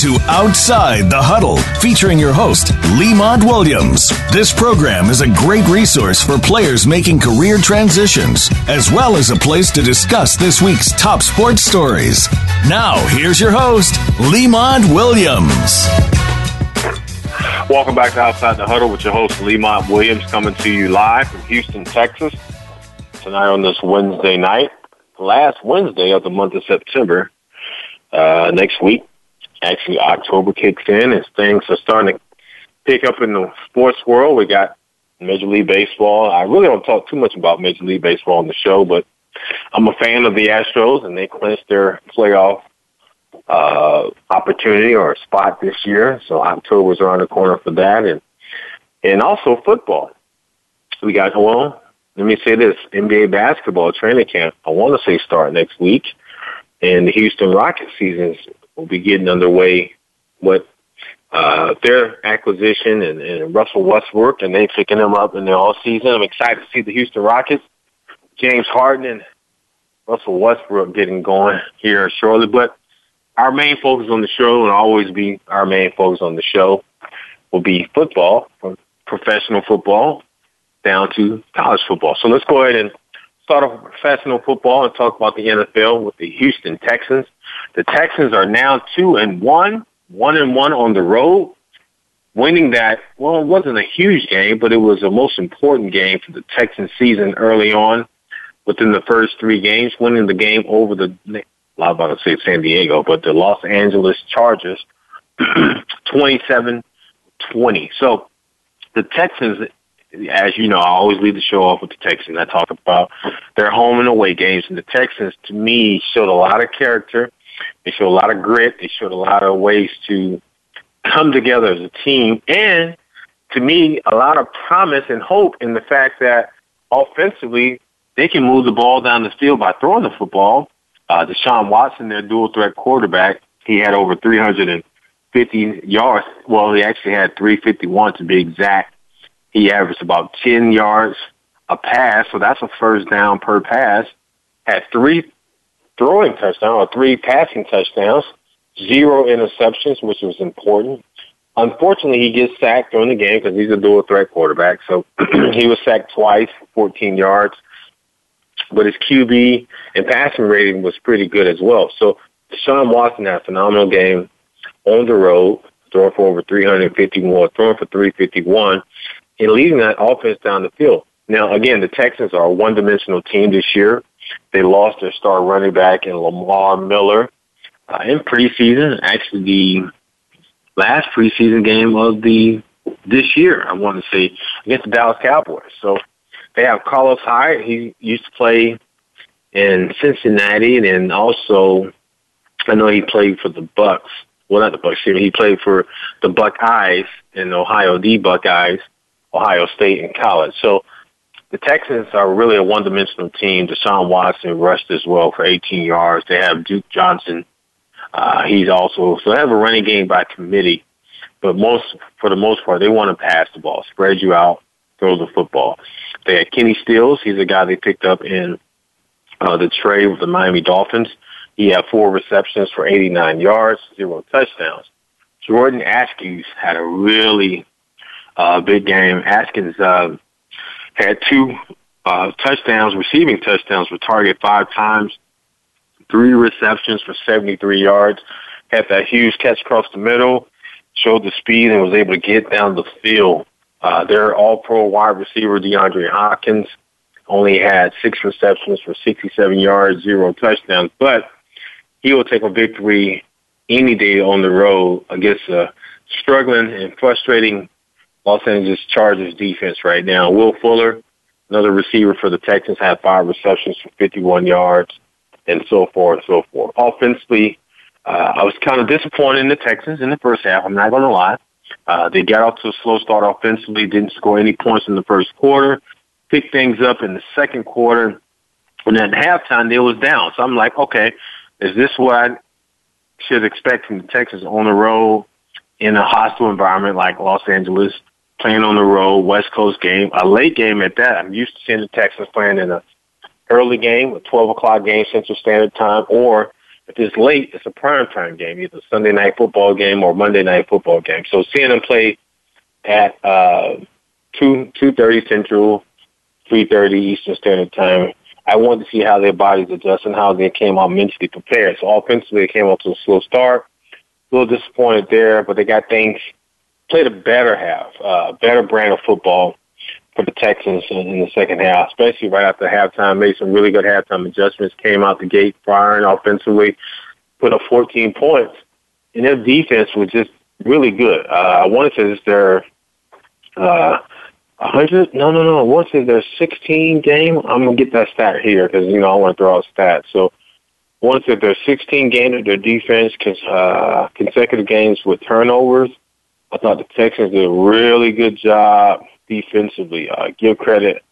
To Outside the Huddle, featuring your host, Lemont Williams. This program is a great resource for players making career transitions, as well as a place to discuss this week's top sports stories. Now, here's your host, Lemont Williams. Welcome back to Outside the Huddle with your host, Lemont Williams, coming to you live from Houston, Texas. Tonight on this Wednesday night, last Wednesday of the month of September. Uh, next week, actually October kicks in and things are starting to pick up in the sports world. We got Major League Baseball. I really don't talk too much about Major League Baseball on the show, but I'm a fan of the Astros and they clinched their playoff uh, opportunity or spot this year. So October's around the corner for that, and and also football. We got well. Let me say this: NBA basketball training camp. I want to say start next week, and the Houston Rockets seasons will be getting underway with uh, their acquisition and, and Russell Westbrook, and they picking them up in the all season. I'm excited to see the Houston Rockets, James Harden, and Russell Westbrook getting going here shortly. But our main focus on the show, and always be our main focus on the show, will be football, from professional football down to college football. So let's go ahead and start off with professional football and talk about the NFL with the Houston Texans. The Texans are now two and one, one and one on the road, winning that. Well, it wasn't a huge game, but it was the most important game for the Texans season early on. Within the first three games, winning the game over the, I'm about to say San Diego, but the Los Angeles Chargers, 27-20. So the Texans as you know, I always lead the show off with the Texans. I talk about their home and away games, and the Texans, to me, showed a lot of character. They showed a lot of grit. They showed a lot of ways to come together as a team, and to me, a lot of promise and hope in the fact that offensively they can move the ball down the field by throwing the football. Uh, Deshaun Watson, their dual threat quarterback, he had over 350 yards. Well, he actually had 351 to be exact he averaged about 10 yards a pass, so that's a first down per pass. Had three throwing touchdowns or three passing touchdowns, zero interceptions, which was important. Unfortunately, he gets sacked during the game because he's a dual threat quarterback. So he was sacked twice, 14 yards. But his QB and passing rating was pretty good as well. So Deshaun Watson had a phenomenal game on the road, throwing for over 351, throwing for 351 and leading that offense down the field. Now, again, the Texans are a one-dimensional team this year. They lost their star running back in Lamar Miller uh, in preseason. Actually, the last preseason game of the this year, I want to say, against the Dallas Cowboys. So they have Carlos Hyde. He used to play in Cincinnati, and then also I know he played for the Bucks. Well, not the Bucks. He played for the Buckeyes in Ohio, the Buckeyes. Ohio State in college. So the Texans are really a one-dimensional team. Deshaun Watson rushed as well for 18 yards. They have Duke Johnson. Uh, he's also so they have a running game by committee, but most for the most part they want to pass the ball, spread you out, throw the football. They had Kenny Stills. He's a guy they picked up in uh, the trade with the Miami Dolphins. He had four receptions for 89 yards, zero touchdowns. Jordan Akins had a really uh, big game. Akins uh, had two uh, touchdowns, receiving touchdowns, with target five times, three receptions for 73 yards, had that huge catch across the middle, showed the speed, and was able to get down the field. Uh, their all-pro wide receiver, DeAndre Hopkins, only had six receptions for 67 yards, zero touchdowns, but he will take a victory any day on the road against a struggling and frustrating Los Angeles Chargers defense right now. Will Fuller, another receiver for the Texans, had five receptions for 51 yards, and so forth and so forth. Offensively, uh, I was kind of disappointed in the Texans in the first half. I'm not going to lie. Uh, they got off to a slow start offensively, didn't score any points in the first quarter, picked things up in the second quarter, and then halftime they was down. So I'm like, okay, is this what I should expect from the Texans on the road in a hostile environment like Los Angeles? Playing on the road, West Coast game, a late game at that. I'm used to seeing the Texans playing in a early game, a 12 o'clock game Central Standard Time, or if it's late, it's a prime time game, either Sunday night football game or Monday night football game. So seeing them play at uh, two two thirty Central, three thirty Eastern Standard Time, I wanted to see how their bodies adjust and how they came out mentally prepared. So offensively, they came out to a slow start. A little disappointed there, but they got things played a better half, uh, better brand of football for the Texans in, in the second half, especially right after halftime. Made some really good halftime adjustments. Came out the gate firing offensively, put up 14 points, and their defense was just really good. Uh, I want to say this their uh, 100. No, no, no. I want to say their 16 game. I'm gonna get that stat here because you know I want to throw out stats. So. Once that their 16 games of their defense, uh, consecutive games with turnovers, I thought the Texans did a really good job defensively. Uh, give credit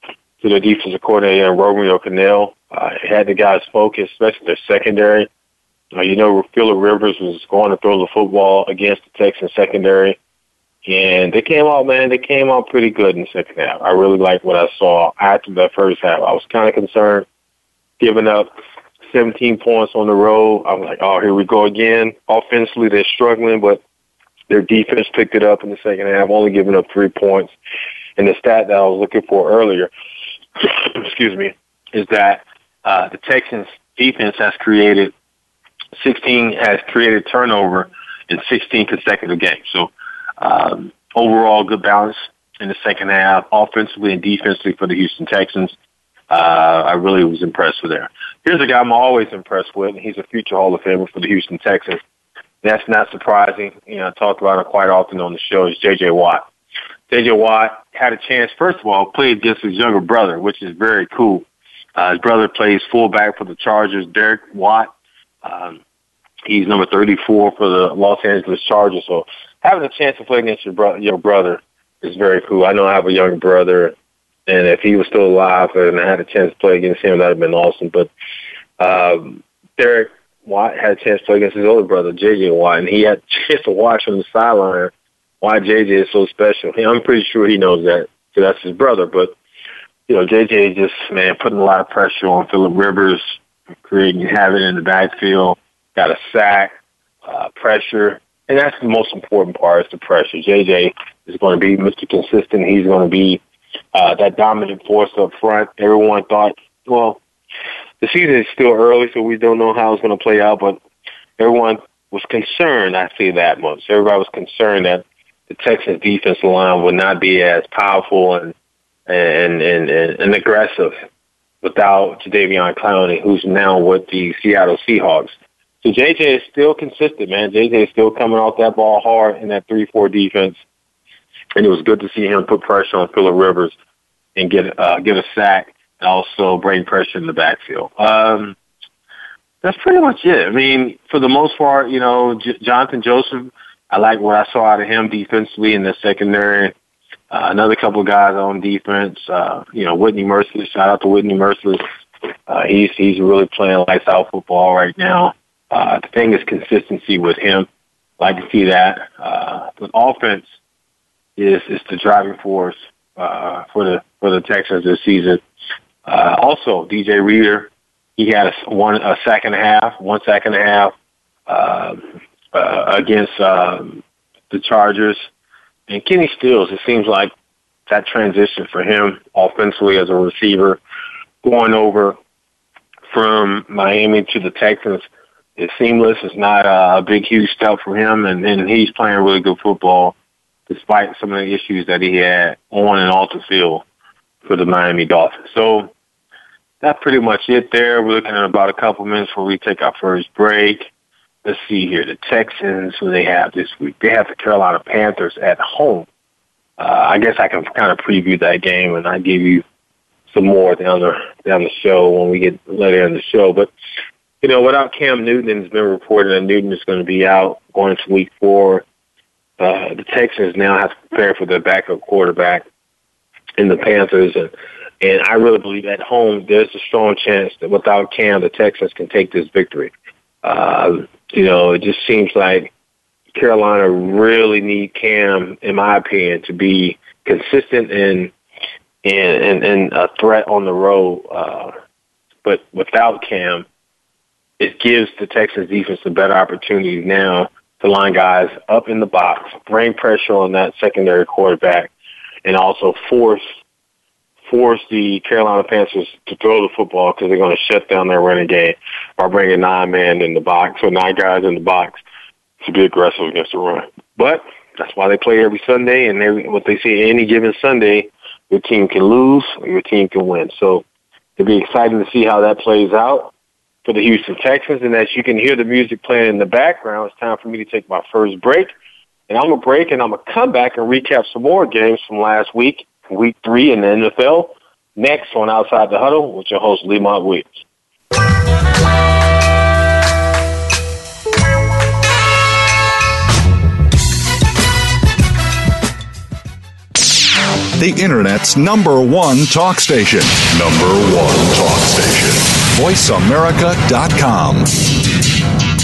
to the defensive coordinator Romeo Crennel. Uh, had the guys focused, especially their secondary. Uh, you know, Philip Rivers was going to throw the football against the Texans secondary. And they came out, man, they came out pretty good in the second half. I really liked what I saw after that first half. I was kind of concerned giving up 17 points on the road. I'm like, oh, here we go again. Offensively, they're struggling, but their defense picked it up in the second half, only giving up three points. And the stat that I was looking for earlier, excuse me, is that uh, the Texans defense has created 16 has created turnover in 16 consecutive games. So um, overall, good balance in the second half, offensively and defensively for the Houston Texans. Uh, I really was impressed with there. Here's a guy I'm always impressed with, and he's a future Hall of Famer for the Houston Texans. That's not surprising. You know, I talk about it quite often on the show. Is J.J. Watt. J.J. Watt had a chance, first of all, played against his younger brother, which is very cool. Uh, his brother plays fullback for the Chargers, Derek Watt. Um, he's number 34 for the Los Angeles Chargers. So having a chance to play against your, bro- your brother is very cool. I know I have a younger brother, and if he was still alive and I had a chance to play against him, that would have been awesome. But um, Derek Watt had a chance to play against his older brother, JJ Watt, and he had a chance to watch from the sideline why JJ is so special. I'm pretty sure he knows that because that's his brother. But you know, JJ just man putting a lot of pressure on Philip Rivers, creating havoc in the backfield. Got a sack, uh, pressure, and that's the most important part is the pressure. JJ is going to be Mr. Consistent. He's going to be uh, that dominant force up front. Everyone thought, well, the season is still early, so we don't know how it's going to play out. But everyone was concerned. I say that much. Everybody was concerned that the Texans defensive line would not be as powerful and and and, and, and aggressive without Jadeveon Clowney, who's now with the Seattle Seahawks. So JJ is still consistent, man. JJ is still coming off that ball hard in that three-four defense, and it was good to see him put pressure on Philip Rivers and get uh, get a sack also bring pressure in the backfield. Um, that's pretty much it. I mean, for the most part, you know, J- Jonathan Joseph I like what I saw out of him defensively in the secondary. Uh, another couple of guys on defense. Uh, you know, Whitney Mercilus. Shout out to Whitney Mercilus. Uh, he's he's really playing lights out football right now. Uh, the thing is consistency with him. Like to see that. Uh, the offense is is the driving force uh, for the for the Texans this season. Uh, also, DJ Reader, he had a one a sack and a half, one sack and a half. Uh, uh, against um, the Chargers. And Kenny Stills, it seems like that transition for him offensively as a receiver, going over from Miami to the Texans is seamless. It's not a big, huge step for him, and, and he's playing really good football despite some of the issues that he had on and off the field for the Miami Dolphins. So that's pretty much it there. We're looking at about a couple minutes before we take our first break let's see here, the Texans, who they have this week. They have the Carolina Panthers at home. Uh, I guess I can kind of preview that game, and I give you some more down the down the show when we get later in the show. But you know, without Cam Newton, it's been reported that Newton is going to be out going into Week Four. Uh, the Texans now have to prepare for their backup quarterback in the Panthers, and and I really believe at home there's a strong chance that without Cam, the Texans can take this victory. Uh, you know, it just seems like Carolina really need Cam, in my opinion, to be consistent and and and, and a threat on the road. Uh, but without Cam, it gives the Texans defense a better opportunity now to line guys up in the box, bring pressure on that secondary quarterback, and also force force the Carolina Panthers to throw the football because they're going to shut down their running game by bringing nine men in the box or nine guys in the box to be aggressive against the run. But that's why they play every Sunday, and every, what they see any given Sunday, your team can lose or your team can win. So it'll be exciting to see how that plays out for the Houston Texans. And as you can hear the music playing in the background, it's time for me to take my first break. And I'm going to break and I'm going to come back and recap some more games from last week week three in the NFL. Next on Outside the Huddle with your host, Lemont Williams. The Internet's number one talk station. Number one talk station. VoiceAmerica.com.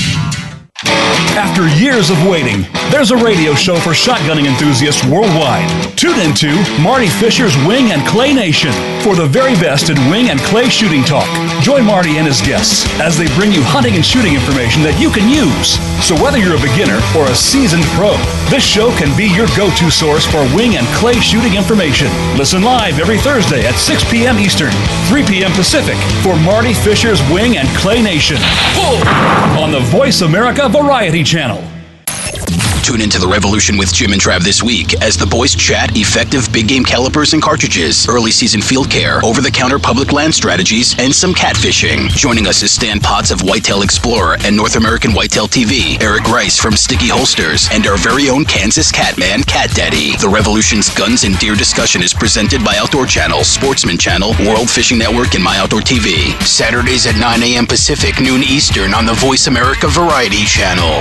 After years of waiting, there's a radio show for shotgunning enthusiasts worldwide. Tune into Marty Fisher's Wing and Clay Nation for the very best in wing and clay shooting talk. Join Marty and his guests as they bring you hunting and shooting information that you can use. So whether you're a beginner or a seasoned pro, this show can be your go-to source for wing and clay shooting information. Listen live every Thursday at 6 p.m. Eastern, 3 p.m. Pacific for Marty Fisher's Wing and Clay Nation on the Voice America Variety Channel. Tune into the revolution with Jim and Trav this week as the boys chat effective big game calibers and cartridges, early season field care, over the counter public land strategies, and some catfishing. Joining us is Stan Potts of Whitetail Explorer and North American Whitetail TV, Eric Rice from Sticky Holsters, and our very own Kansas Catman, Cat Daddy. The Revolution's Guns and Deer discussion is presented by Outdoor Channel, Sportsman Channel, World Fishing Network, and My Outdoor TV. Saturdays at 9 a.m. Pacific, noon Eastern on the Voice America Variety Channel.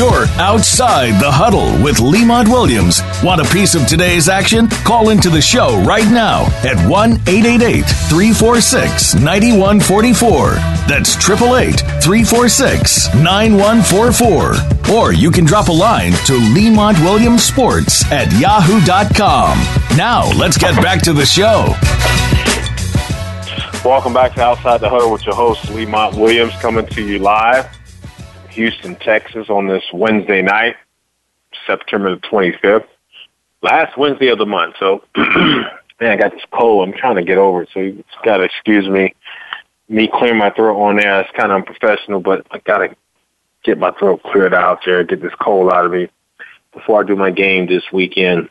You're outside the huddle with Lemont Williams. Want a piece of today's action? Call into the show right now at 1 888 346 9144. That's 888 346 9144. Or you can drop a line to Lemont Williams Sports at yahoo.com. Now, let's get back to the show. Welcome back to Outside the Huddle with your host, Lemont Williams, coming to you live Houston, Texas on this Wednesday night, September the 25th. Last Wednesday of the month. So, man, I got this cold. I'm trying to get over it. So you got to excuse me. Me clearing my throat on there. It's kind of unprofessional, but I got to get my throat cleared out there, get this cold out of me before I do my game this weekend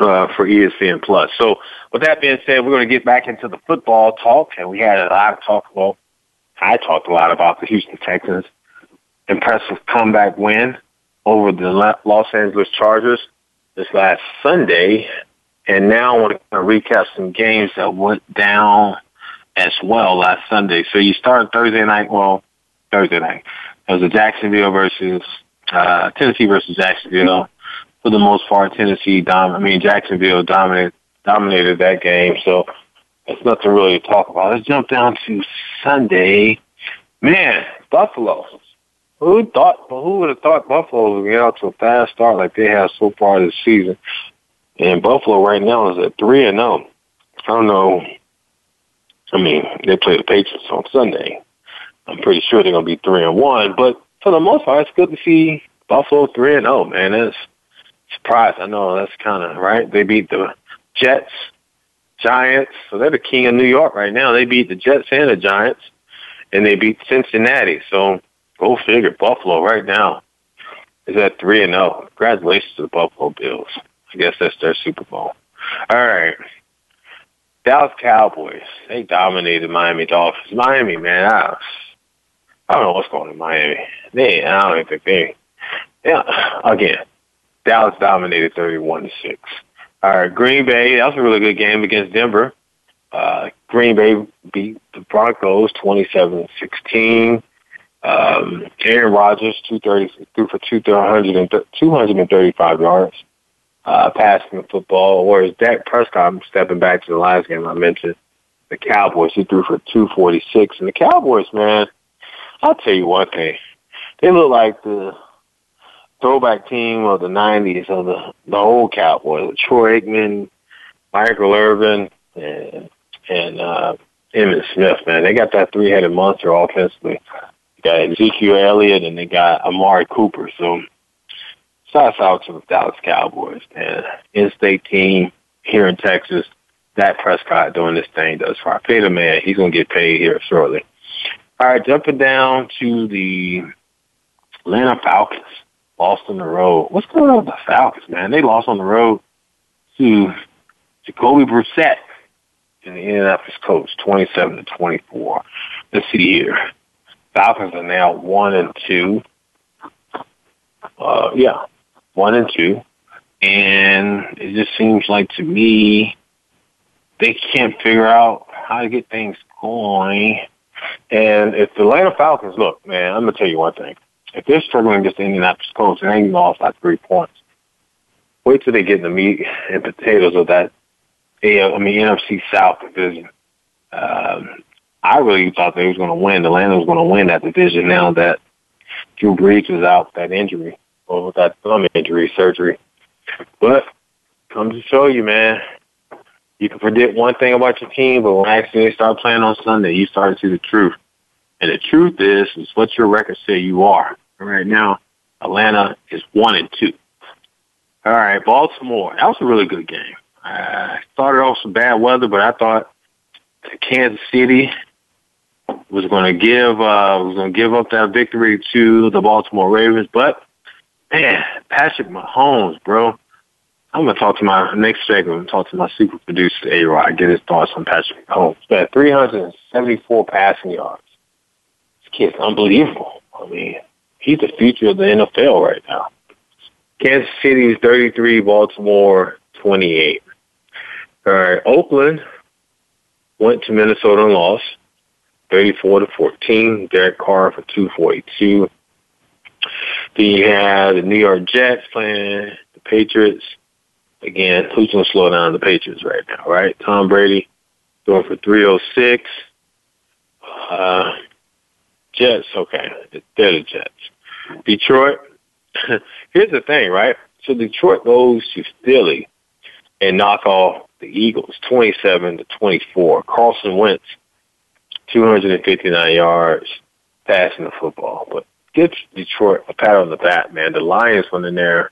uh, for ESPN Plus. So with that being said, we're going to get back into the football talk, and we had a lot of talk. Well, I talked a lot about the Houston Texans impressive comeback win over the Los Angeles Chargers this last Sunday. And now I want to recap some games that went down as well last Sunday. So you start Thursday night, well, Thursday night. It was a Jacksonville versus, uh, Tennessee versus Jacksonville. For the most part, Tennessee dom- I mean, Jacksonville dominated, dominated that game. So there's nothing really to talk about. Let's jump down to Sunday. Man, Buffalo who thought? Who would have thought Buffalo would get out to a fast start like they have so far this season? And Buffalo right now is at three and zero. Oh. I don't know. I mean, they play the Patriots on Sunday. I'm pretty sure they're to be three and one. But for the most part, it's good to see Buffalo three and zero. Oh, man, that's surprised. I know that's kind of right. They beat the Jets, Giants, so they're the king of New York right now. They beat the Jets and the Giants, and they beat Cincinnati. So Go figure. Buffalo right now is at three and zero. Oh. Congratulations to the Buffalo Bills. I guess that's their Super Bowl. All right. Dallas Cowboys, they dominated Miami Dolphins. Miami, man, I, I don't know what's going on in Miami. They, I don't even think they, yeah, again, Dallas dominated 31 to 6. All right, Green Bay, that was a really good game against Denver. Uh, Green Bay beat the Broncos 27 16. Um, Aaron Rodgers, 230, threw for 200 235 yards uh, passing the football. Whereas Dak Prescott, I'm stepping back to the last game I mentioned, the Cowboys, he threw for 246. And the Cowboys, man, I'll tell you one thing. They look like the throwback team of the 90s of the, the old Cowboys. Troy Aikman, Michael Irvin, and, and uh, Emmitt Smith, man. They got that three-headed monster offensively. Got Ezekiel Elliott and they got Amari Cooper. So Shouts out to the Dallas Cowboys, man. In-state team here in Texas. Dak Prescott doing this thing thus far. Pay the man. He's to get paid here shortly. All right, jumping down to the Atlanta Falcons. Lost on the road. What's going on with the Falcons, man? They lost on the road to Jacoby Brissett and the Indianapolis Colts, 27 to 24. Let's see here. Falcons are now one and two. Uh, yeah, one and two. And it just seems like to me, they can't figure out how to get things going. And if the Atlanta Falcons, look, man, I'm to tell you one thing. If they're struggling against the Indianapolis Colts, they ain't lost by three points. Wait till they get in the meat and potatoes of that, I mean, NFC South division. Um, I really thought they was going to win. Atlanta was going to win that division now that Drew Brees was out with that injury or with that thumb injury surgery. But come to show you, man, you can predict one thing about your team, but when actually they start playing on Sunday, you start to see the truth. And the truth is, is what your record say you are. Right now, Atlanta is one and two. All right, Baltimore. That was a really good game. I started off some bad weather, but I thought Kansas City was going to give uh, was going to give up that victory to the Baltimore Ravens. But man, Patrick Mahomes, bro. I'm gonna talk to my next segment. I'm gonna talk to my super producer A Rod, get his thoughts on Patrick Mahomes. But 374 passing yards. This kid's unbelievable. I mean, he's the future of the NFL right now. Kansas City's 33, Baltimore 28. All right, Oakland went to Minnesota and lost. 34 to 14. Derek Carr for 242. Then you have the New York Jets playing the Patriots. Again, who's going to slow down the Patriots right now, right? Tom Brady going for 306. Uh, Jets, okay. They're the Jets. Detroit. Here's the thing, right? So Detroit goes to Philly and knock off the Eagles 27 to 24. Carson Wentz 259 yards passing the football. But give Detroit a pat on the back, man. The Lions went in there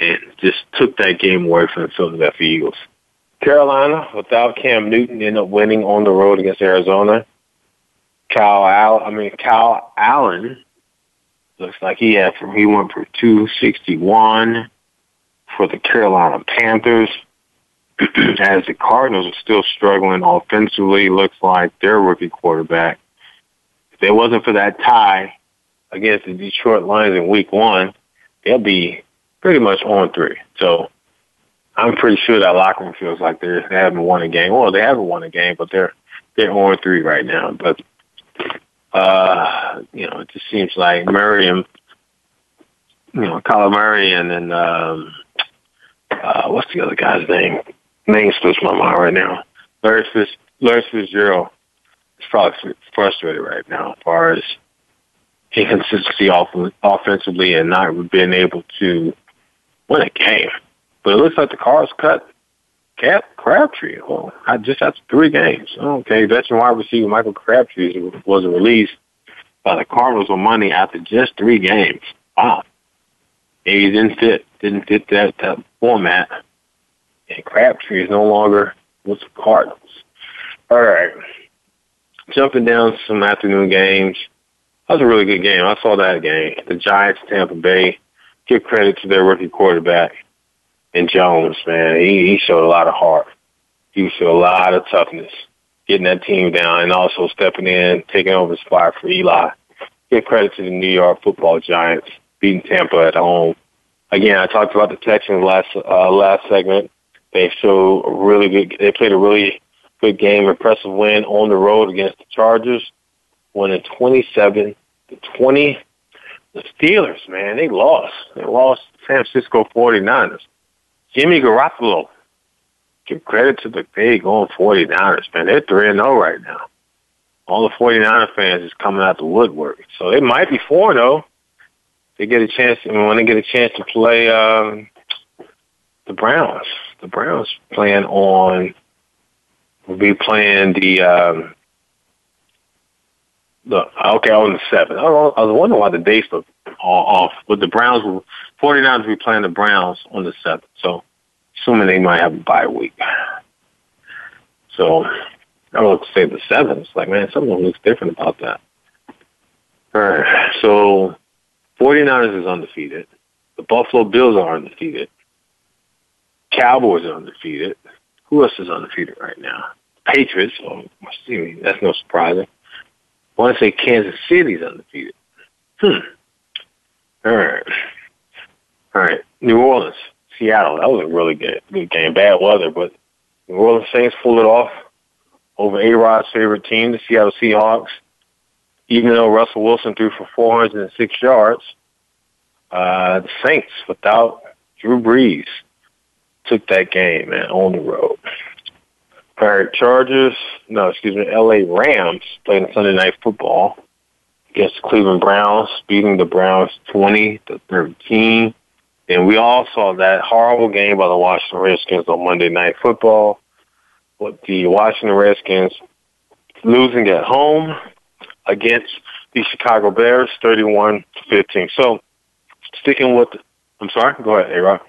and just took that game away from the Philadelphia Eagles. Carolina, without Cam Newton, ended up winning on the road against Arizona. Kyle Allen, I mean Kyle Allen, looks like he had from he went for two sixty one for the Carolina Panthers. as the Cardinals are still struggling offensively, looks like their rookie quarterback. If it wasn't for that tie against the Detroit Lions in week one, they'll be pretty much on three. So I'm pretty sure that locker room feels like they're, they haven't won a game. Well, they haven't won a game, but they're they're on three right now. But uh, you know, it just seems like Murray and you know, Kyler Murray and then um uh what's the other guy's name? Name slips my mind right now. Larry, Fitz, Larry Fitzgerald is probably frustrated right now as far as inconsistency off, offensively and not being able to win a game. But it looks like the cards cut Cap Crabtree. Well, I just after three games. Okay, veteran wide receiver Michael Crabtree was released by the Cardinals on Monday after just three games. Wow. He didn't fit, didn't fit that, that format and Crabtree is no longer with the Cardinals. All right. Jumping down some afternoon games. That was a really good game. I saw that game. The Giants, Tampa Bay. Give credit to their rookie quarterback. and Jones, man, he, he showed a lot of heart. He showed a lot of toughness, getting that team down, and also stepping in, taking over the spot for Eli. Give credit to the New York Football Giants beating Tampa at home. Again, I talked about the Texans last uh, last segment. They showed a really good. They played a really good game, impressive win on the road against the Chargers, winning twenty-seven to twenty. The Steelers, man, they lost. They lost San Francisco 49ers. Jimmy Garoppolo. Give credit to the big on 49ers, man. They're 3 0 right now. All the 49er fans is coming out the woodwork. So they might be 4 0. They get a chance, and when they get a chance to play um, the Browns, the Browns playing on, will be playing the, um, the okay, on the 7th. I was wondering why the dates look off, but the Browns will, 49ers will be playing the Browns on the 7th. So assuming they might have a bye week. So I would say the seventh. It's like, man, something looks different about that. All right. So 49ers is undefeated. The Buffalo Bills are undefeated. Cowboys are undefeated. Who else is undefeated right now? Patriots. Oh, that's no surprise. I want to say Kansas City's undefeated. Hmm. All right. All right. New Orleans. Seattle. That was a really good good game. Bad weather, but New Orleans Saints pulled it off over A Rod's favorite team, the Seattle Seahawks. Even though Russell Wilson threw for 406 yards, uh, the Saints, without Drew Brees, took that game, man, on the road. All right, Chargers, no, excuse me, LA Rams playing Sunday Night Football against the Cleveland Browns, beating the Browns 20 to 13. And we all saw that horrible game by the Washington Redskins on Monday Night Football. With the Washington Redskins losing at home against the Chicago Bears, 31 to 15. So, sticking with, I'm sorry, go ahead, A-Rod.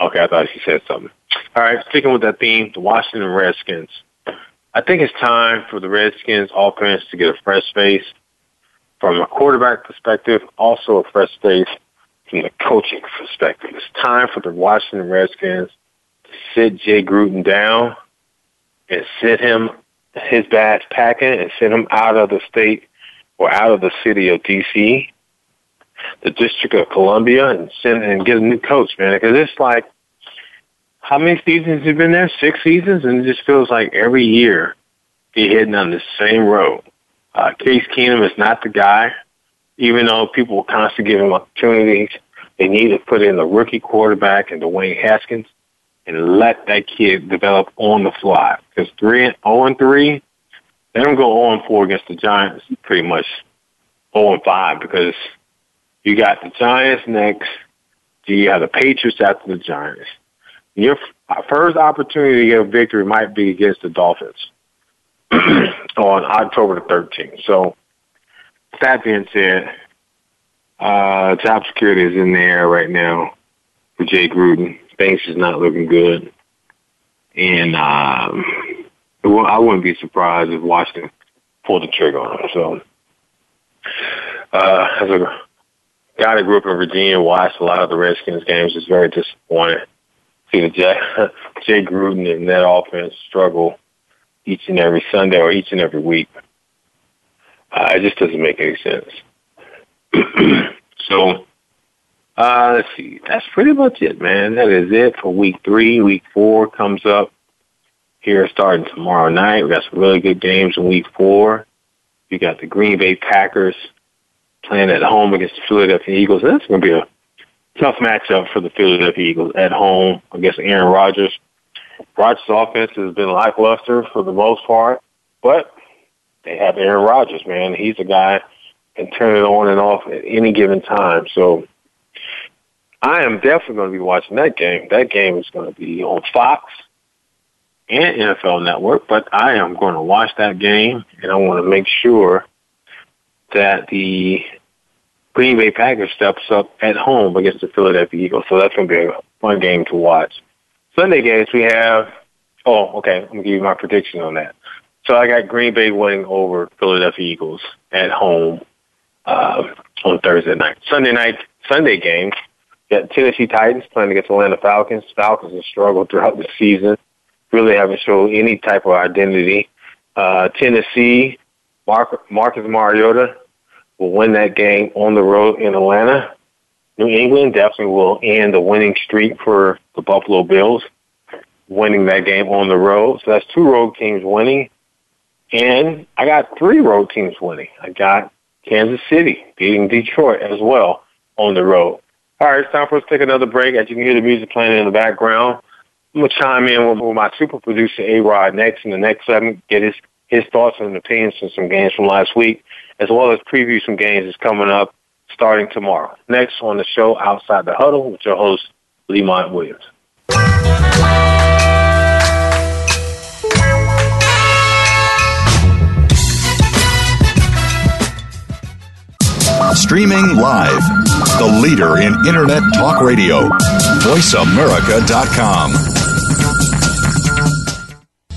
Okay, I thought she said something. All right, sticking with that theme, the Washington Redskins. I think it's time for the Redskins offense to get a fresh face from a quarterback perspective, also a fresh face from the coaching perspective. It's time for the Washington Redskins to sit Jay Gruden down and sit him his bags packing and send him out of the state or out of the city of DC, the District of Columbia, and send and get a new coach, man. Because it's like, how many seasons have you been there? Six seasons, and it just feels like every year you're hitting on the same road. Uh, Case Keenum is not the guy, even though people constantly give him opportunities. They need to put in the rookie quarterback and Dwayne Haskins and let that kid develop on the fly. Because three and zero and three, they don't go zero and four against the Giants. Pretty much zero and five because you got the Giants next. You have the Patriots after the Giants. Your first opportunity to get a victory might be against the Dolphins. on October the 13th. So, that being said, uh, job security is in the air right now for Jay Gruden. Things is not looking good. And um, I wouldn't be surprised if Washington pulled the trigger on him. So, uh, a guy that grew up in Virginia, watched a lot of the Redskins games, is very disappointed. See the Jay, Jay Gruden and that offense struggle each and every Sunday or each and every week. Uh, it just doesn't make any sense. so, uh, let's see. That's pretty much it, man. That is it for week three. Week four comes up here starting tomorrow night. We got some really good games in week four. You got the Green Bay Packers playing at home against the Philadelphia Eagles. That's going to be a tough matchup for the Philadelphia Eagles at home against Aaron Rodgers. Rodgers' offense has been lackluster for the most part, but they have Aaron Rodgers, man. He's a guy can turn it on and off at any given time. So I am definitely going to be watching that game. That game is going to be on Fox and NFL Network, but I am going to watch that game, and I want to make sure that the Green Bay Packers steps up at home against the Philadelphia Eagles. So that's going to be a fun game to watch. Sunday games we have. Oh, okay. I'm gonna give you my prediction on that. So I got Green Bay winning over Philadelphia Eagles at home uh, on Thursday night. Sunday night, Sunday games. got Tennessee Titans playing against Atlanta Falcons. Falcons have struggled throughout the season, really haven't shown any type of identity. Uh, Tennessee, Mark, Marcus Mariota will win that game on the road in Atlanta. New England definitely will end the winning streak for the Buffalo Bills, winning that game on the road. So that's two road teams winning. And I got three road teams winning. I got Kansas City beating Detroit as well on the road. All right, it's time for us to take another break. As you can hear the music playing in the background, I'm going to chime in with, with my super producer, A-Rod, next in the next segment, get his, his thoughts and opinions on some games from last week, as well as preview some games that's coming up starting tomorrow. Next on the show, Outside the Huddle, with your host, Lemont Williams. Streaming live. The leader in Internet talk radio. VoiceAmerica.com.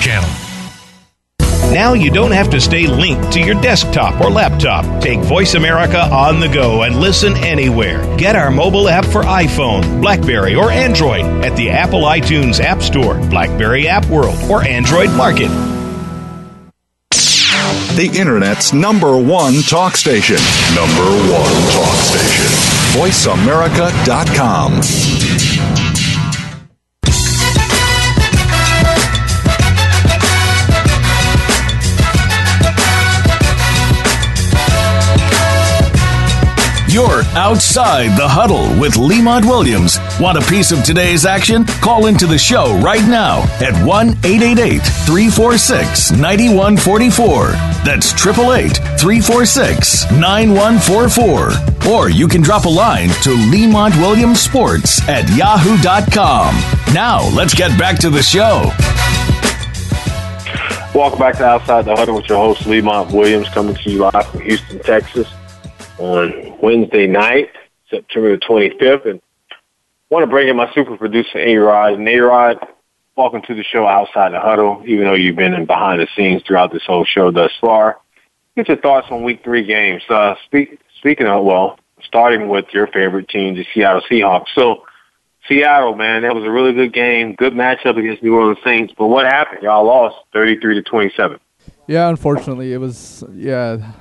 channel. Now you don't have to stay linked to your desktop or laptop. Take Voice America on the go and listen anywhere. Get our mobile app for iPhone, Blackberry, or Android at the Apple iTunes App Store, Blackberry App World, or Android Market. The Internet's number one talk station. Number one talk station. VoiceAmerica.com. You're outside the huddle with Lemont Williams. Want a piece of today's action? Call into the show right now at 1 888 346 9144. That's 888 346 9144. Or you can drop a line to Lemont Williams Sports at yahoo.com. Now, let's get back to the show. Welcome back to Outside the Huddle with your host, Lemont Williams, coming to you live from Houston, Texas on Wednesday night, September the 25th. And I want to bring in my super producer, A-Rod. And A-Rod, welcome to the show Outside the Huddle, even though you've been in behind the scenes throughout this whole show thus far. Get your thoughts on week three games. Uh, speak, speaking of, well, starting with your favorite team, the Seattle Seahawks. So, Seattle, man, that was a really good game, good matchup against New Orleans Saints. But what happened? Y'all lost 33 to 27. Yeah, unfortunately, it was yeah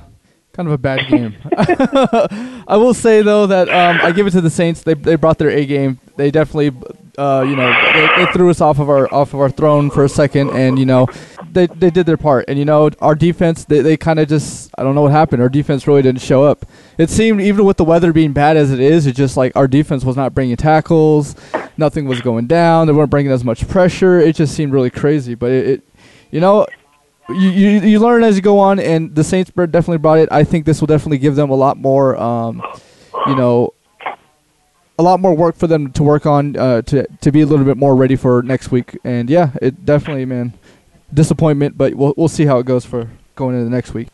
kind of a bad game. I will say though that um, I give it to the Saints. They they brought their A game. They definitely, uh, you know, they, they, threw us off of our off of our throne for a second, and you know, they they did their part. And you know, our defense, they they kind of just I don't know what happened. Our defense really didn't show up. It seemed even with the weather being bad as it is, it just like our defense was not bringing tackles. Nothing was going down. They weren't bringing as much pressure. It just seemed really crazy. But it, it you know, you, you you learn as you go on, and the Saints bird definitely brought it. I think this will definitely give them a lot more, um, you know, a lot more work for them to work on uh, to to be a little bit more ready for next week. And yeah, it definitely, man, disappointment, but we'll we'll see how it goes for going into the next week.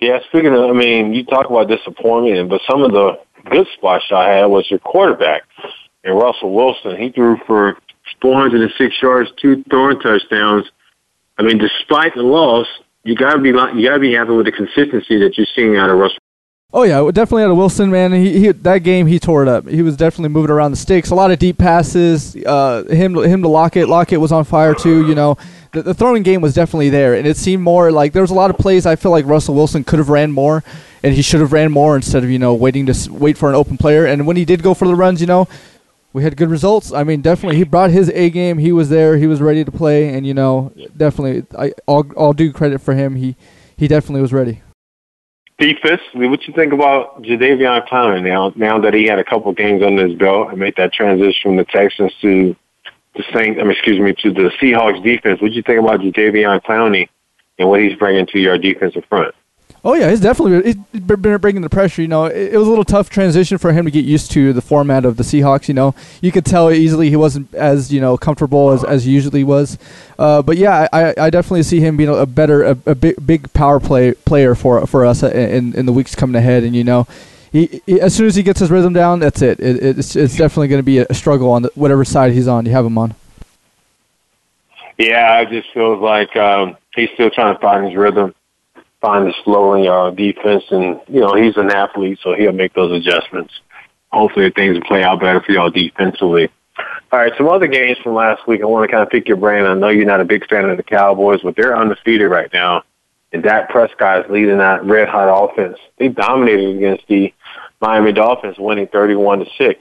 Yeah, speaking of, I mean, you talk about disappointment, but some of the good spots I had was your quarterback and Russell Wilson. He threw for 406 yards, two throwing touchdowns I mean, despite the loss, you gotta be you gotta be happy with the consistency that you're seeing out of Russell. Oh yeah, definitely out of Wilson, man. He, he that game he tore it up. He was definitely moving around the sticks. A lot of deep passes. Uh, him him to Lockett. Lockett was on fire too. You know, the, the throwing game was definitely there, and it seemed more like there was a lot of plays. I feel like Russell Wilson could have ran more, and he should have ran more instead of you know waiting to wait for an open player. And when he did go for the runs, you know, we had good results. I mean, definitely he brought his A game. He was there. He was ready to play, and you know, definitely I I'll, I'll do credit for him. He he definitely was ready. Defensively, what you think about Jadeveon Clowney now? Now that he had a couple games under his belt and made that transition from the Texans to the Saints, I mean, excuse me, to the Seahawks defense. What you think about Jadeveon Clowney and what he's bringing to your defensive front? Oh yeah, he's definitely been bringing the pressure. You know, it, it was a little tough transition for him to get used to the format of the Seahawks. You know, you could tell easily he wasn't as you know comfortable as as usually was. Uh, but yeah, I, I definitely see him being a better, a, a big big power play player for for us in in the weeks coming ahead. And you know, he, he as soon as he gets his rhythm down, that's it. it it's it's definitely going to be a struggle on the, whatever side he's on. You have him on. Yeah, it just feels like um, he's still trying to find his rhythm, find his flow in your uh, defense, and you know he's an athlete, so he'll make those adjustments. Hopefully, things will play out better for y'all defensively. All right, some other games from last week. I want to kind of pick your brain. I know you're not a big fan of the Cowboys, but they're undefeated right now, and Dak Prescott is leading that red hot offense. They dominated against the Miami Dolphins, winning 31 to six.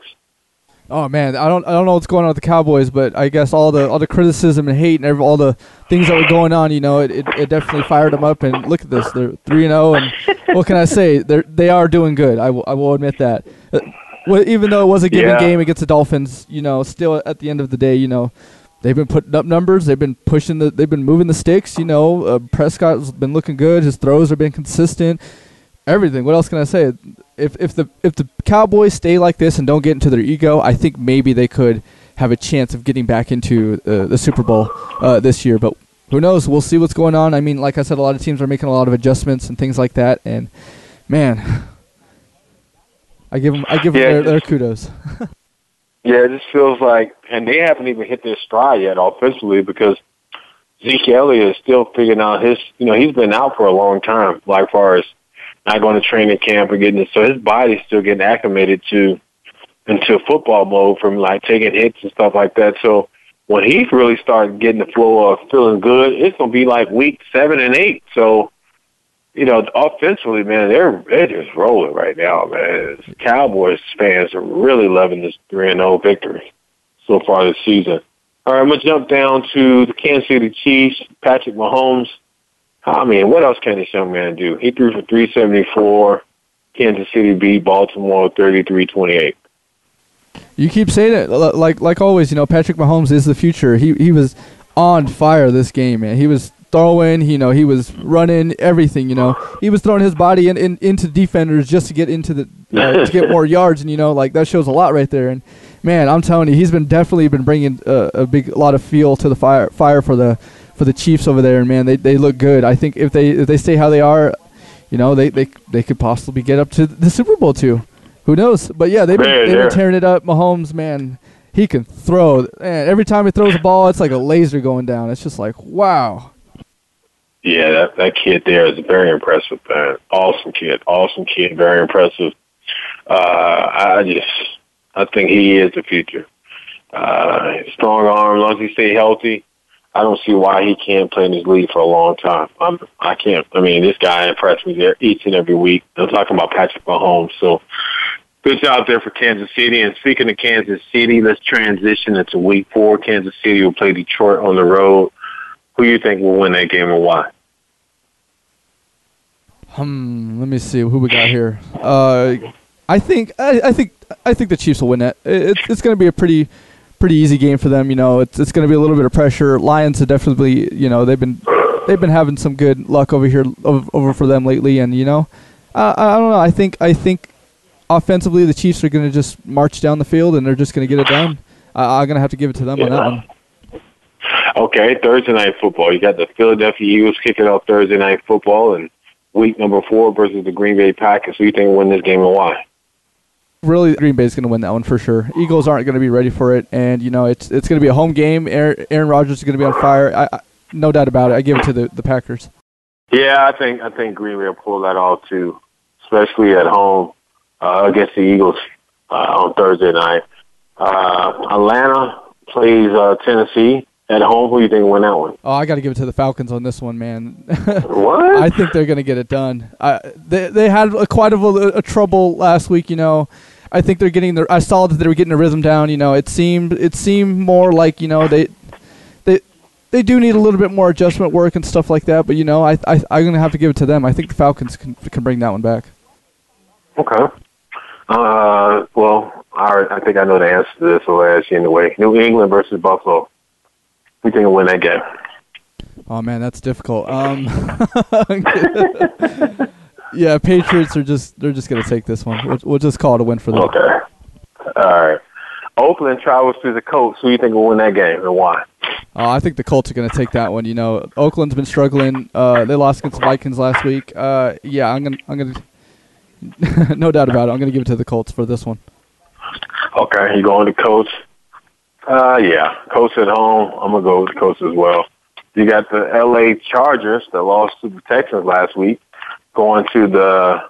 Oh man, I don't I don't know what's going on with the Cowboys, but I guess all the all the criticism and hate and every, all the things that were going on, you know, it, it, it definitely fired them up. And look at this, they're three and zero, and what can I say? They they are doing good. I will I will admit that. Uh, well, even though it was a given Yeah. game against the Dolphins, you know, still at the end of the day, you know, they've been putting up numbers. They've been pushing the. They've been moving the sticks. You know, uh, Prescott's been looking good. His throws have been consistent. Everything. What else can I say? If if the if the Cowboys stay like this and don't get into their ego, I think maybe they could have a chance of getting back into uh, the Super Bowl uh, this year. But who knows? We'll see what's going on. I mean, like I said, a lot of teams are making a lot of adjustments and things like that. And man, I give them I give them their, their kudos. Yeah, it just feels like, and they haven't even hit their stride yet offensively because Zeke Elliott is still figuring out his, you know, he's been out for a long time, like far as not going to training camp and getting, so his body's still getting acclimated to, into football mode from like taking hits and stuff like that. So when he really starts getting the flow of feeling good, it's to be like week seven and eight. So, you know, offensively, man, they're they're just rolling right now, man. Cowboys fans are really loving this three and zero victory so far this season. All right, I'm gonna jump down to the Kansas City Chiefs. Patrick Mahomes. I mean, what else can this young man do? He threw for 374. Kansas City beat Baltimore 33-28. You keep saying it like like always. You know, Patrick Mahomes is the future. He he was on fire this game, man. He was throwing. You know, he was running everything. You know, he was throwing his body in, in into defenders just to get into the uh, to get more yards. And you know, like that shows a lot right there. And man, I'm telling you, he's been definitely been bringing uh, a big lot of fuel to the fire fire for the for the Chiefs over there. And man, they they look good. I think if they if they stay how they are, you know, they they they could possibly get up to the Super Bowl too. Who knows? But yeah, they've been, they've been tearing it up. Mahomes, man, he can throw. Man, every time he throws a ball, it's like a laser going down. It's just like wow. Yeah, that that kid there is very impressive, man. Awesome kid, awesome kid, very impressive. Uh, I just, I think he is the future. Uh, strong arm, as long as he stay healthy, I don't see why he can't play in this league for a long time. I'm, I can't. I mean, this guy impressed me there each and every week. I'm talking about Patrick Mahomes. So, good job there for Kansas City. And speaking of Kansas City, let's transition into Week Four. Kansas City will play Detroit on the road. Who do you think will win that game and why? Hmm. Let me see who we got here. Uh, I think I, I think I think the Chiefs will win that. It- It's it's going to be a pretty pretty easy game for them. You know, it's it's going to be a little bit of pressure. Lions have definitely you know they've been they've been having some good luck over here over, for them lately, and you know, uh, I don't know. I think I think offensively the Chiefs are going to just march down the field and they're just going to get it done. I I'm going to have to give it to them on that one. Okay, Thursday night football. You got the Philadelphia Eagles kicking off Thursday night football and week number four versus the Green Bay Packers. Who you think win this game and why? Really, Green Bay's going to win that one for sure. Eagles aren't going to be ready for it, and you know it's it's going to be a home game. Aaron, Aaron Rodgers is going to be on fire. I, I, no doubt about it. I give it to the, the Packers. Yeah, I think I think Green Bay will pull that off too. especially at home uh, against the Eagles uh, on Thursday night. Uh, Atlanta plays uh, Tennessee at home. Who do you think will win that one? Oh, I got to give it to the Falcons on this one, man. what? I think they're going to get it done. I, they they had a, quite of a, a trouble last week, you know. I think they're getting their. I saw that they were getting their rhythm down. You know, it seemed it seemed more like you know they they they do need a little bit more adjustment work and stuff like that. But you know, I I I'm gonna have to give it to them. I think the Falcons can can bring that one back. Okay. Uh, well, I, I think I know the answer to this, so I'll ask you anyway. New England versus Buffalo. Who think will win that game? Oh man, that's difficult. Um, yeah, Patriots are just they're just gonna take this one. We'll, we'll just call it a win for them. Okay. All right. Oakland travels to the Colts. Who do you think will win that game and why? Oh, I think the Colts are going to take that one. You know, Oakland's been struggling. Uh, they lost against the Vikings last week. Uh, yeah, I'm gonna, I'm gonna, no doubt about it. I'm gonna give it to the Colts for this one. Okay, you going to Colts? Uh, yeah, Colts at home. I'm gonna go with the Colts as well. You got the L.A. Chargers that lost to the Texans last week, going to the.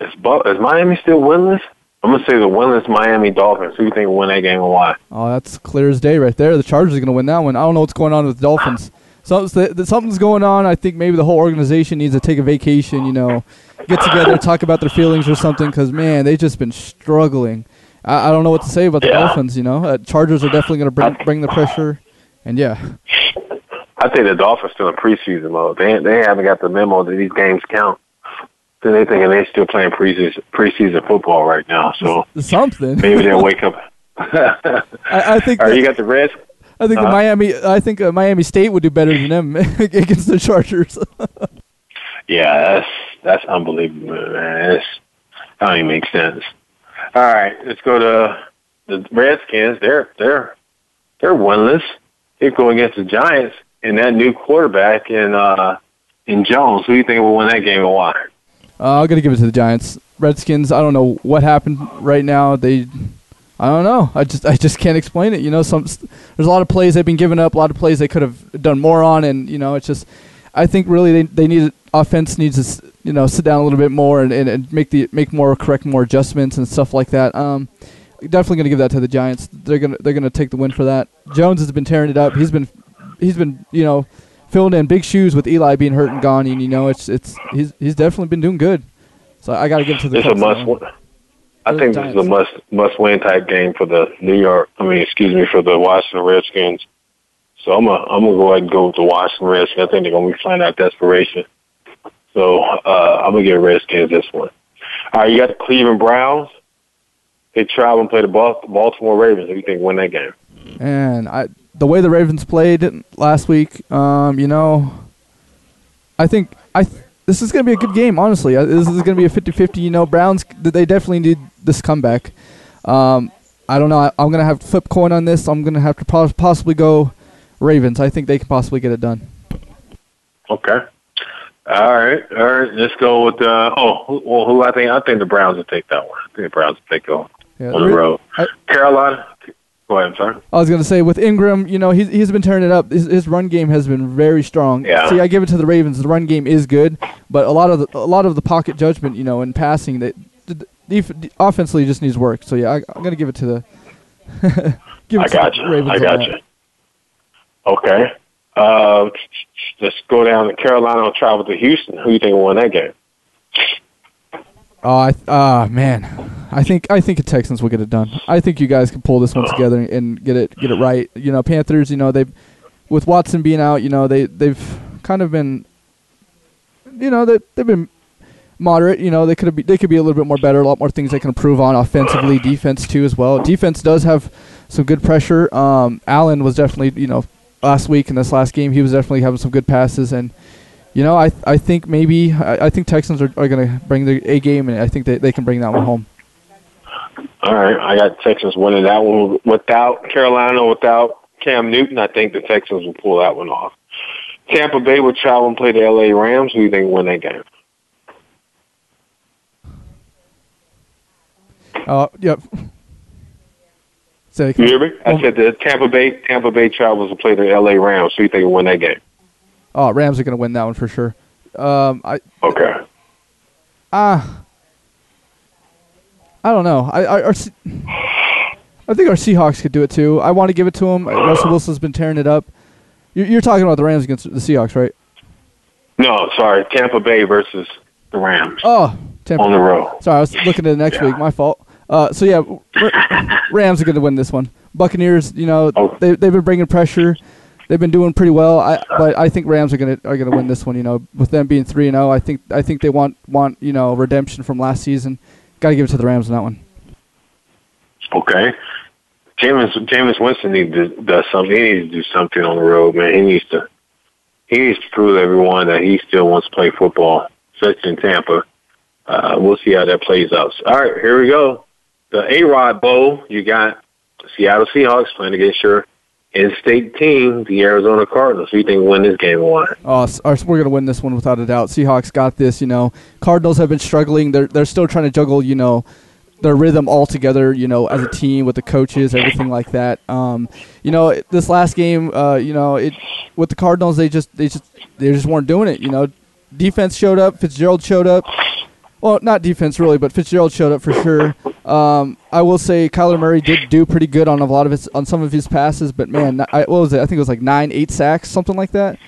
Is, is Miami still winless? I'm gonna say the winless Miami Dolphins. Who do you think will win that game and why? Oh, that's clear as day right there. The Chargers are going to win that one. I don't know what's going on with the Dolphins. So, something's going on. I think maybe the whole organization needs to take a vacation. You know, get together, talk about their feelings or something. Because man, they've just been struggling. I, I don't know what to say about the Yeah. Dolphins. You know, uh, Chargers are definitely going to bring bring the pressure. And yeah, I think the Dolphins still in preseason mode. They they haven't got the memo that these games count. So they thinking they're still playing preseason preseason football right now. So something. maybe they'll wake up. I, I think. That- you got the Reds. I think the Uh-huh. Miami. I think uh, Miami State would do better than them against the Chargers. Yeah, that's that's unbelievable, man. It's, that don't even make sense. All right, let's go to the Redskins. They're they're they're winless. They go against the Giants and that new quarterback in uh in Jones. Who do you think will win that game and why? Uh, I'm gonna give it to the Giants. Redskins. I don't know what happened right now. They, I don't know. I just I just can't explain it. You know, some there's a lot of plays they've been giving up. A lot of plays they could have done more on, and you know, it's just. I think really they they need offense needs to you know sit down a little bit more and, and, and make the make more correct more adjustments and stuff like that. Um, definitely gonna give that to the Giants. They're gonna they're gonna take the win for that. Jones has been tearing it up. He's been he's been you know filling in big shoes with Eli being hurt and gone, and you know it's it's he's he's definitely been doing good. So I got to give it to the. It's a must. win. I think this is a must must win type game for the New York. I mean, excuse me, for the Washington Redskins. So I'm gonna I'm gonna go ahead and go with the Washington Redskins. I think they're gonna be playing out desperation. So uh, I'm gonna give Redskins this one. All right, you got the Cleveland Browns. They travel and play the Bal- Baltimore Ravens. Who do you think win that game? And I, the way the Ravens played last week, um, you know, I think I th- this is going to be a good game. Honestly, Uh, this is going to be a 50-50. You know, Browns they definitely need this comeback. Um, I don't know. I, I'm going to have to flip coin on this. I'm going to have to pos- possibly go Ravens. I think they can possibly get it done. Okay. All right, all right. Let's go with uh oh. Well, who I think I think the Browns will take that one. I think the Browns will take it on, Yeah, on the the road. I- Carolina. Go ahead. Sorry. I was gonna say with Ingram, you know, he's he's been turning it up. His, his run game has been very strong. Yeah. See, I give it to the Ravens. The run game is good, but a lot of the, a lot of the pocket judgment, you know, in passing, that the, the, offensively just needs work. So yeah, I, I'm gonna give it to the. give it I to got the. Ravens I on got that. you. Okay. Uh, let's go down to Carolina and travel to Houston. Who do you think won that game? Oh, I ah man, I think I think the Texans will get it done. I think you guys can pull this one together and get it get it right. You know, Panthers. You know they, with Watson being out, you know they they've kind of been, you know they they've been moderate. You know they could be they could be a little bit more better. A lot more things they can improve on offensively, defense too as well. Defense does have some good pressure. Um, Allen was definitely you know last week in this last game he was definitely having some good passes and. You know, I I think maybe I, I think Texans are, are going to bring the A game, and I think they, they can bring that one home. All right. I got Texans winning that one without Carolina, without Cam Newton. I think the Texans will pull that one off. Tampa Bay will travel and play the LA Rams. Who do you think win that game? Uh, yep. Say, You hear me? I said the Tampa Bay Tampa Bay travels to play the LA Rams. Who do you think will win that game? Oh, Rams are going to win that one for sure. Um, I Okay. Ah. I don't know. I, I, our, I think our Seahawks could do it too. I want to give it to them. Russell Wilson's been tearing it up. You're, you're talking about the Rams against the Seahawks, right? No, sorry, Tampa Bay versus the Rams. Oh, Tampa. On the road. Sorry, I was looking at the next Yeah. week. My fault. Uh, so yeah, Rams are going to win this one. Buccaneers, you know, Oh. they they've been bringing pressure. They've been doing pretty well. I but I think Rams are to are to win this one. You know, with them being three and zero, I think I think they want want you know redemption from last season. Got to give it to the Rams on that one. Okay. Jameis Jameis Winston needs to does something. He needs to do something on the road, man. He needs to he needs to prove to everyone that he still wants to play football, especially in Tampa. Uh, we'll see how that plays out. All right, here we go. The A-Rod Bowl. You got Seattle Seahawks playing against your in-state team, the Arizona Cardinals. You think win this game and why? Oh, we're going to win this one without a doubt. Seahawks got this. You know, Cardinals have been struggling. They're they're still trying to juggle. You know, their rhythm all together. You know, as a team with the coaches, everything like that. Um, you know, this last game, uh, you know, it with the Cardinals, they just they just they just weren't doing it. You know, defense showed up. Fitzgerald showed up. Well, not defense really, but Fitzgerald showed up for sure. Um, I will say Kyler Murray did do pretty good on a lot of his on some of his passes, but man, I, what was it? I think it was like nine, eight sacks, something like that.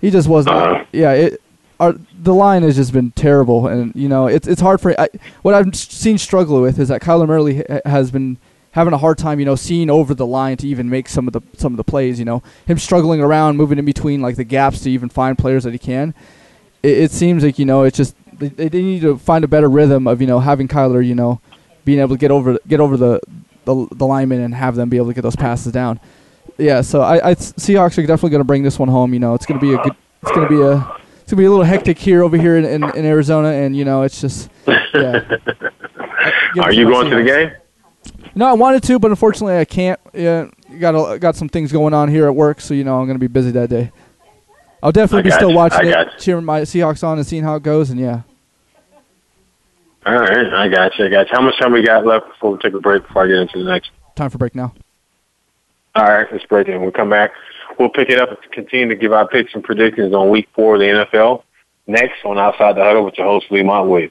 He just wasn't. Uh-huh. Yeah, it. Our, the line has just been terrible, and you know it's it's hard for I, what I've seen struggle with is that Kyler Murray has been having a hard time, you know, seeing over the line to even make some of the some of the plays. You know, him struggling around, moving in between like the gaps to even find players that he can. It, it seems like you know it's just they, they need to find a better rhythm of you know having Kyler, you know, being able to get over get over the the, the linemen and have them be able to get those passes down. Yeah, so I, I Seahawks are definitely going to bring this one home. You know, it's going to be a good. It's going to be a. It's going to be a little hectic here over here in, in, in Arizona, and you know, it's just. Yeah. Are you going to the game? No, I wanted to, but unfortunately, I can't. Yeah, got a, got some things going on here at work, so you know, I'm going to be busy that day. I'll definitely I be still watching it, you. cheering my Seahawks on, and seeing how it goes, and yeah. All right, I got you. I got you. How much time we got left before we take a break before I get into the next? Time for break now. All right, let's break it. We'll come back, we'll pick it up and continue to give our picks and predictions on Week Four of the NFL. Next on Outside the Huddle with your host Lee Montwood.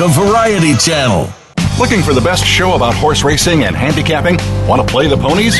Variety Channel. Looking for the best show about horse racing and handicapping? Want to play the ponies?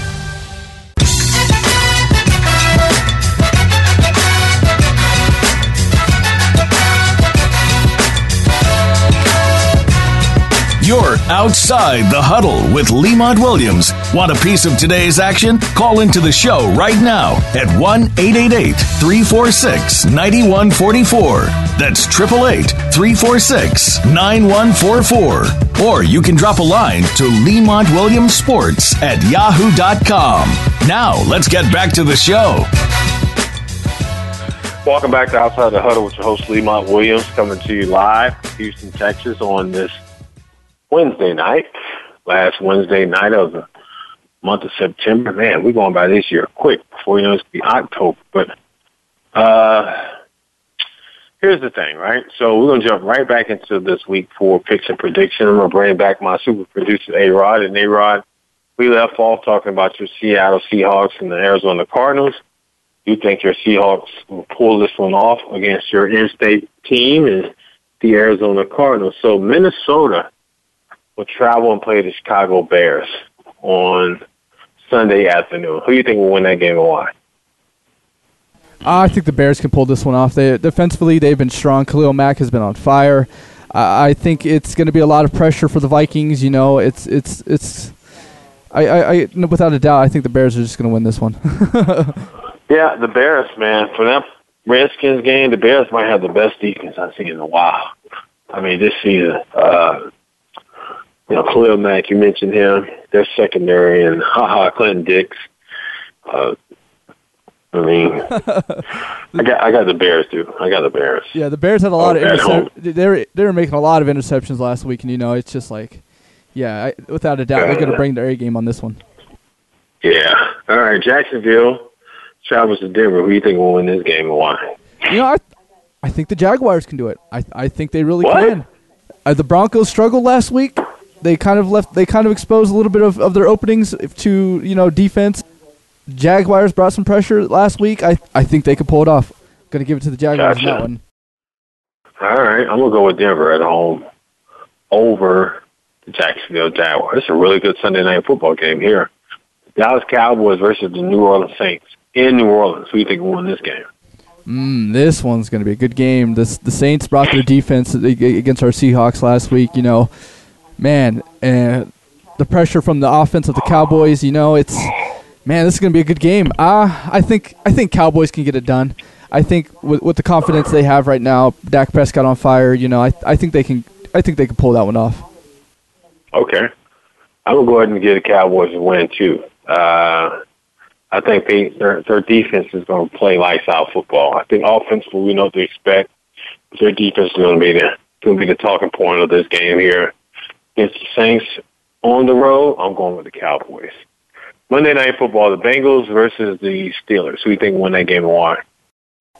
You're outside the huddle with Lemont Williams. Want a piece of today's action? Call into the show right now at 1 888 346 9144. That's 888 346 9144. Or you can drop a line to Lemont Williams Sports at yahoo.com. Now, let's get back to the show. Welcome back to Outside the Huddle with your host, Lemont Williams, coming to you live from Houston, Texas on this Wednesday night. Last Wednesday night of the month of September. Man, we're going by this year quick before you know it's be October. But uh here's the thing, right? So we're gonna jump right back into this week for picks and prediction. I'm gonna bring back my super producer A-Rod and A-Rod. We left off talking about your Seattle Seahawks and the Arizona Cardinals. You think your Seahawks will pull this one off against your in-state team and the Arizona Cardinals. So Minnesota will travel and play the Chicago Bears on Sunday afternoon. Who do you think will win that game and why? I think the Bears can pull this one off. They defensively they've been strong. Khalil Mack has been on fire. Uh, I think it's going to be a lot of pressure for the Vikings. You know, it's it's it's. I, I, I without a doubt, I think the Bears are just going to win this one. yeah, the Bears, man. For that Redskins game, the Bears might have the best defense I've seen in a while. I mean, this season, uh, you know, Khalil Mack, you mentioned him. Their secondary and Ha Ha Clinton-Dix. Uh, I mean, I got I got the Bears too. I got the Bears. Yeah, the Bears had a lot oh, of interceptions. They were they were making a lot of interceptions last week, and you know it's just like, yeah, I, without a doubt, they're going to bring their A game on this one. Yeah. All right, Jacksonville travels to Denver. Who do you think will win this game and why? You know, I I think the Jaguars can do it. I I think they really what? can. Uh, the Broncos struggled last week. They kind of left. They kind of exposed a little bit of, of their openings to you know defense. Jaguars brought some pressure last week. I I think they could pull it off. Going to give it to the Jaguars gotcha. on that one. All right, I'm gonna go with Denver at home over the Jacksonville Jaguars. It's a really good Sunday night football game here. Dallas Cowboys versus the New Orleans Saints in New Orleans. Who do you think will win this game? Mm, this one's going to be a good game. This the Saints brought their defense against our Seahawks last week. You know, man, and the pressure from the offense of the Cowboys. You know, it's man, this is going to be a good game. Uh, I think I think Cowboys can get it done. I think with, with the confidence they have right now, Dak Prescott on fire. You know, I I think they can I think they can pull that one off. Okay, I'm gonna go ahead and get the Cowboys a win too. Uh, I think they their their defense is going to play lights out football. I think offensively we know what to expect. Their defense is going to be the going to be the talking point of this game here against the Saints on the road. I'm going with the Cowboys. Monday Night Football: the Bengals versus the Steelers. Who do you think win that game and why?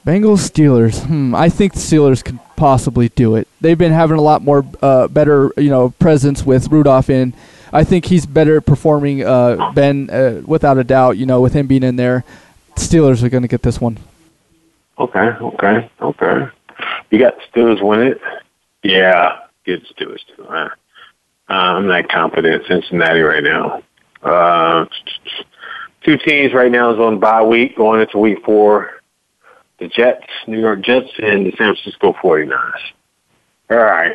Bengals Steelers. Hmm, I think the Steelers could possibly do it. They've been having a lot more uh, better, you know, presence with Rudolph in. I think he's better performing uh, Ben uh, without a doubt. You know, with him being in there, Steelers are going to get this one. Okay, okay, okay. You got Steelers win it. Yeah, get Steelers too. Uh, I'm not confident in Cincinnati right now. Uh, two teams right now is on bye week, going into week four. The Jets, New York Jets, and the San Francisco 49ers. All right.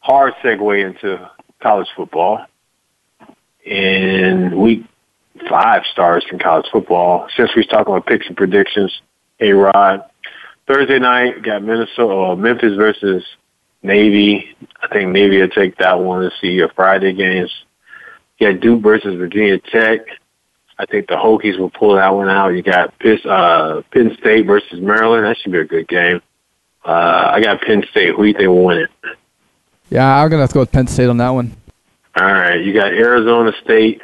Hard segue into college football. In week five starts in college football. Since we're talking about picks and predictions, A-Rod. Thursday night got Minnesota uh, Memphis versus Navy. I think Navy will take that one to see your Friday games. You got Duke versus Virginia Tech. I think the Hokies will pull that one out. You got Pitt, uh, Penn State versus Maryland. That should be a good game. Uh, I got Penn State. Who do you think will win it? Yeah, I'm gonna have to go with Penn State on that one. All right, you got Arizona State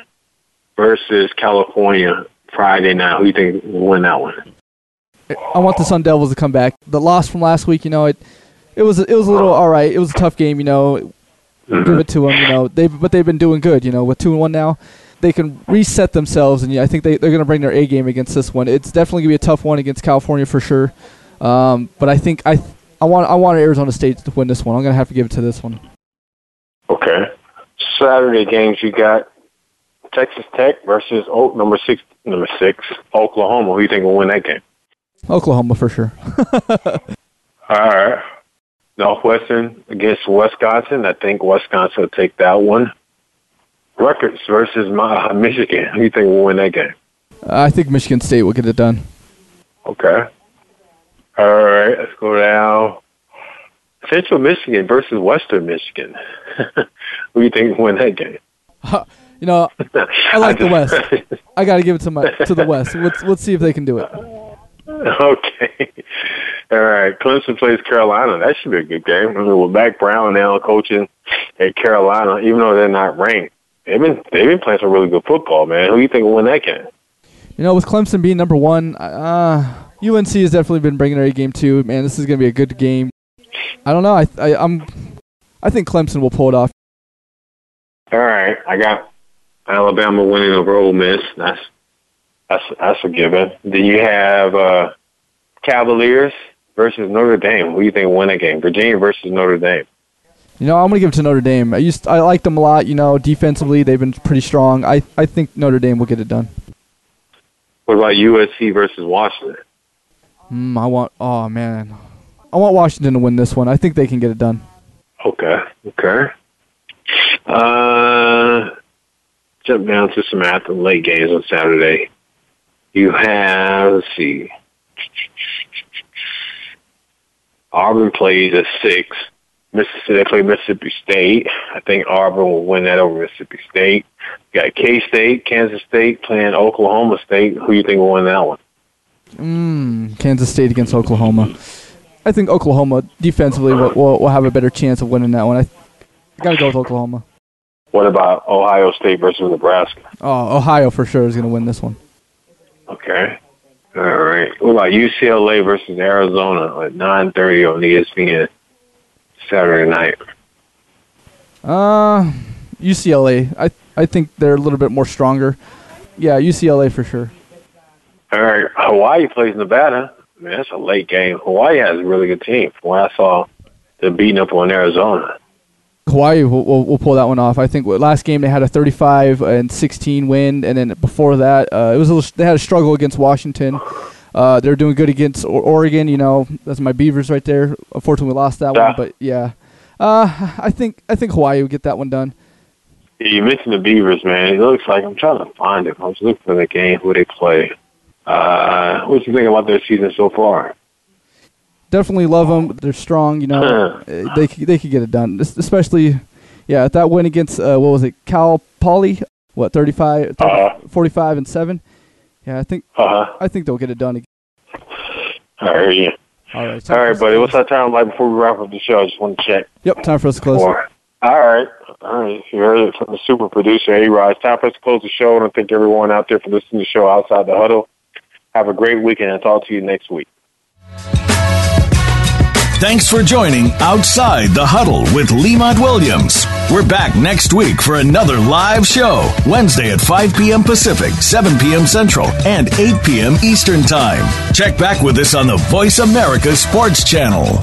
versus California Friday night. Who do you think will win that one? I want the Sun Devils to come back. The loss from last week, you know, it it was it was a little all right. It was a tough game, you know. Mm-hmm. Give it to them, you know. They but they've been doing good, you know. With two and one now, they can reset themselves, and yeah, I think they they're going to bring their A game against this one. It's definitely going to be a tough one against California for sure. Um, but I think I I want I want Arizona State to win this one. I'm going to have to give it to this one. Okay. Saturday games you got Texas Tech versus Oak number six number six Oklahoma. Who do you think will win that game? Oklahoma for sure. All right. Northwestern against Wisconsin. I think Wisconsin will take that one. Rutgers versus my, uh, Michigan. Who do you think will win that game? I think Michigan State will get it done. Okay. All All right, let's go down. Central Michigan versus Western Michigan. Who do you think will win that game? You know, I like the West. I got to give it to my to the West. Let's let's see if they can do it. Okay. All right. Clemson plays Carolina. That should be a good game. I mean, with Mack Brown now coaching at Carolina, even though they're not ranked, they've been they've been playing some really good football, man. Who do you think will win that game? You know, with Clemson being number one, uh, UNC has definitely been bringing their A game too. Man, this is going to be a good game. I don't know. I, I I'm I think Clemson will pull it off. All right. I got Alabama winning over Ole Miss. That's that's that's a given. Then you have uh, Cavaliers versus Notre Dame. Who do you think will win that game? Virginia versus Notre Dame. You know, I'm going to give it to Notre Dame. I used I like them a lot. You know, defensively they've been pretty strong. I I think Notre Dame will get it done. What about USC versus Washington? Mm, I want. Oh man, I want Washington to win this one. I think they can get it done. Okay. Okay. Uh, jump down to some after late games on Saturday. You have let's see. Auburn plays at six. Mississippi they play Mississippi State. I think Auburn will win that over Mississippi State. You got K State, Kansas State playing Oklahoma State. Who do you think will win that one? Mm, Kansas State against Oklahoma. I think Oklahoma defensively will, will, will have a better chance of winning that one. I, I got to go with Oklahoma. What about Ohio State versus Nebraska? Oh, Ohio for sure is going to win this one. Okay. All right. What about UCLA versus Arizona at nine thirty on ESPN Saturday night? Uh, UCLA. I I think they're a little bit more stronger. Yeah, UCLA for sure. All right. Hawaii plays Nevada. Man, that's a late game. Hawaii has a really good team. From what I saw, they're beating up on Arizona. Hawaii will, will, will pull that one off. I think last game they had a 35 and 16 win, and then before that, uh, it was a little, they had a struggle against Washington. Uh, they're doing good against Oregon. You know, that's my Beavers right there. Unfortunately, we lost that Yeah. one, but yeah, uh, I think I think Hawaii will get that one done. Yeah, you mentioned the Beavers, man. It looks like I'm trying to find it. I was looking for the game who they play. Uh, what you think about their season so far? Definitely love them. They're strong. You know, Uh, they they could get it done. Especially, yeah, that win against uh, what was it, Cal Poly? What 35, 30 45 and seven? Yeah, I think Uh-huh. I think they'll get it done. again. All right, yeah. All right. All right, buddy. What's our time like before we wrap up the show? I just want to check. Yep, time for us to close. Four. All right. All right. You heard it from the super producer, A-Rod. It's time for us to close the show. And I thank everyone out there for listening to the show outside the huddle. Have a great weekend. I'll talk to you next week. Thanks for joining Outside the Huddle with Lemont Williams. We're back next week for another live show, Wednesday at 5 p.m. Pacific, 7 p.m. Central, and 8 p.m. Eastern Time. Check back with us on the Voice America Sports Channel.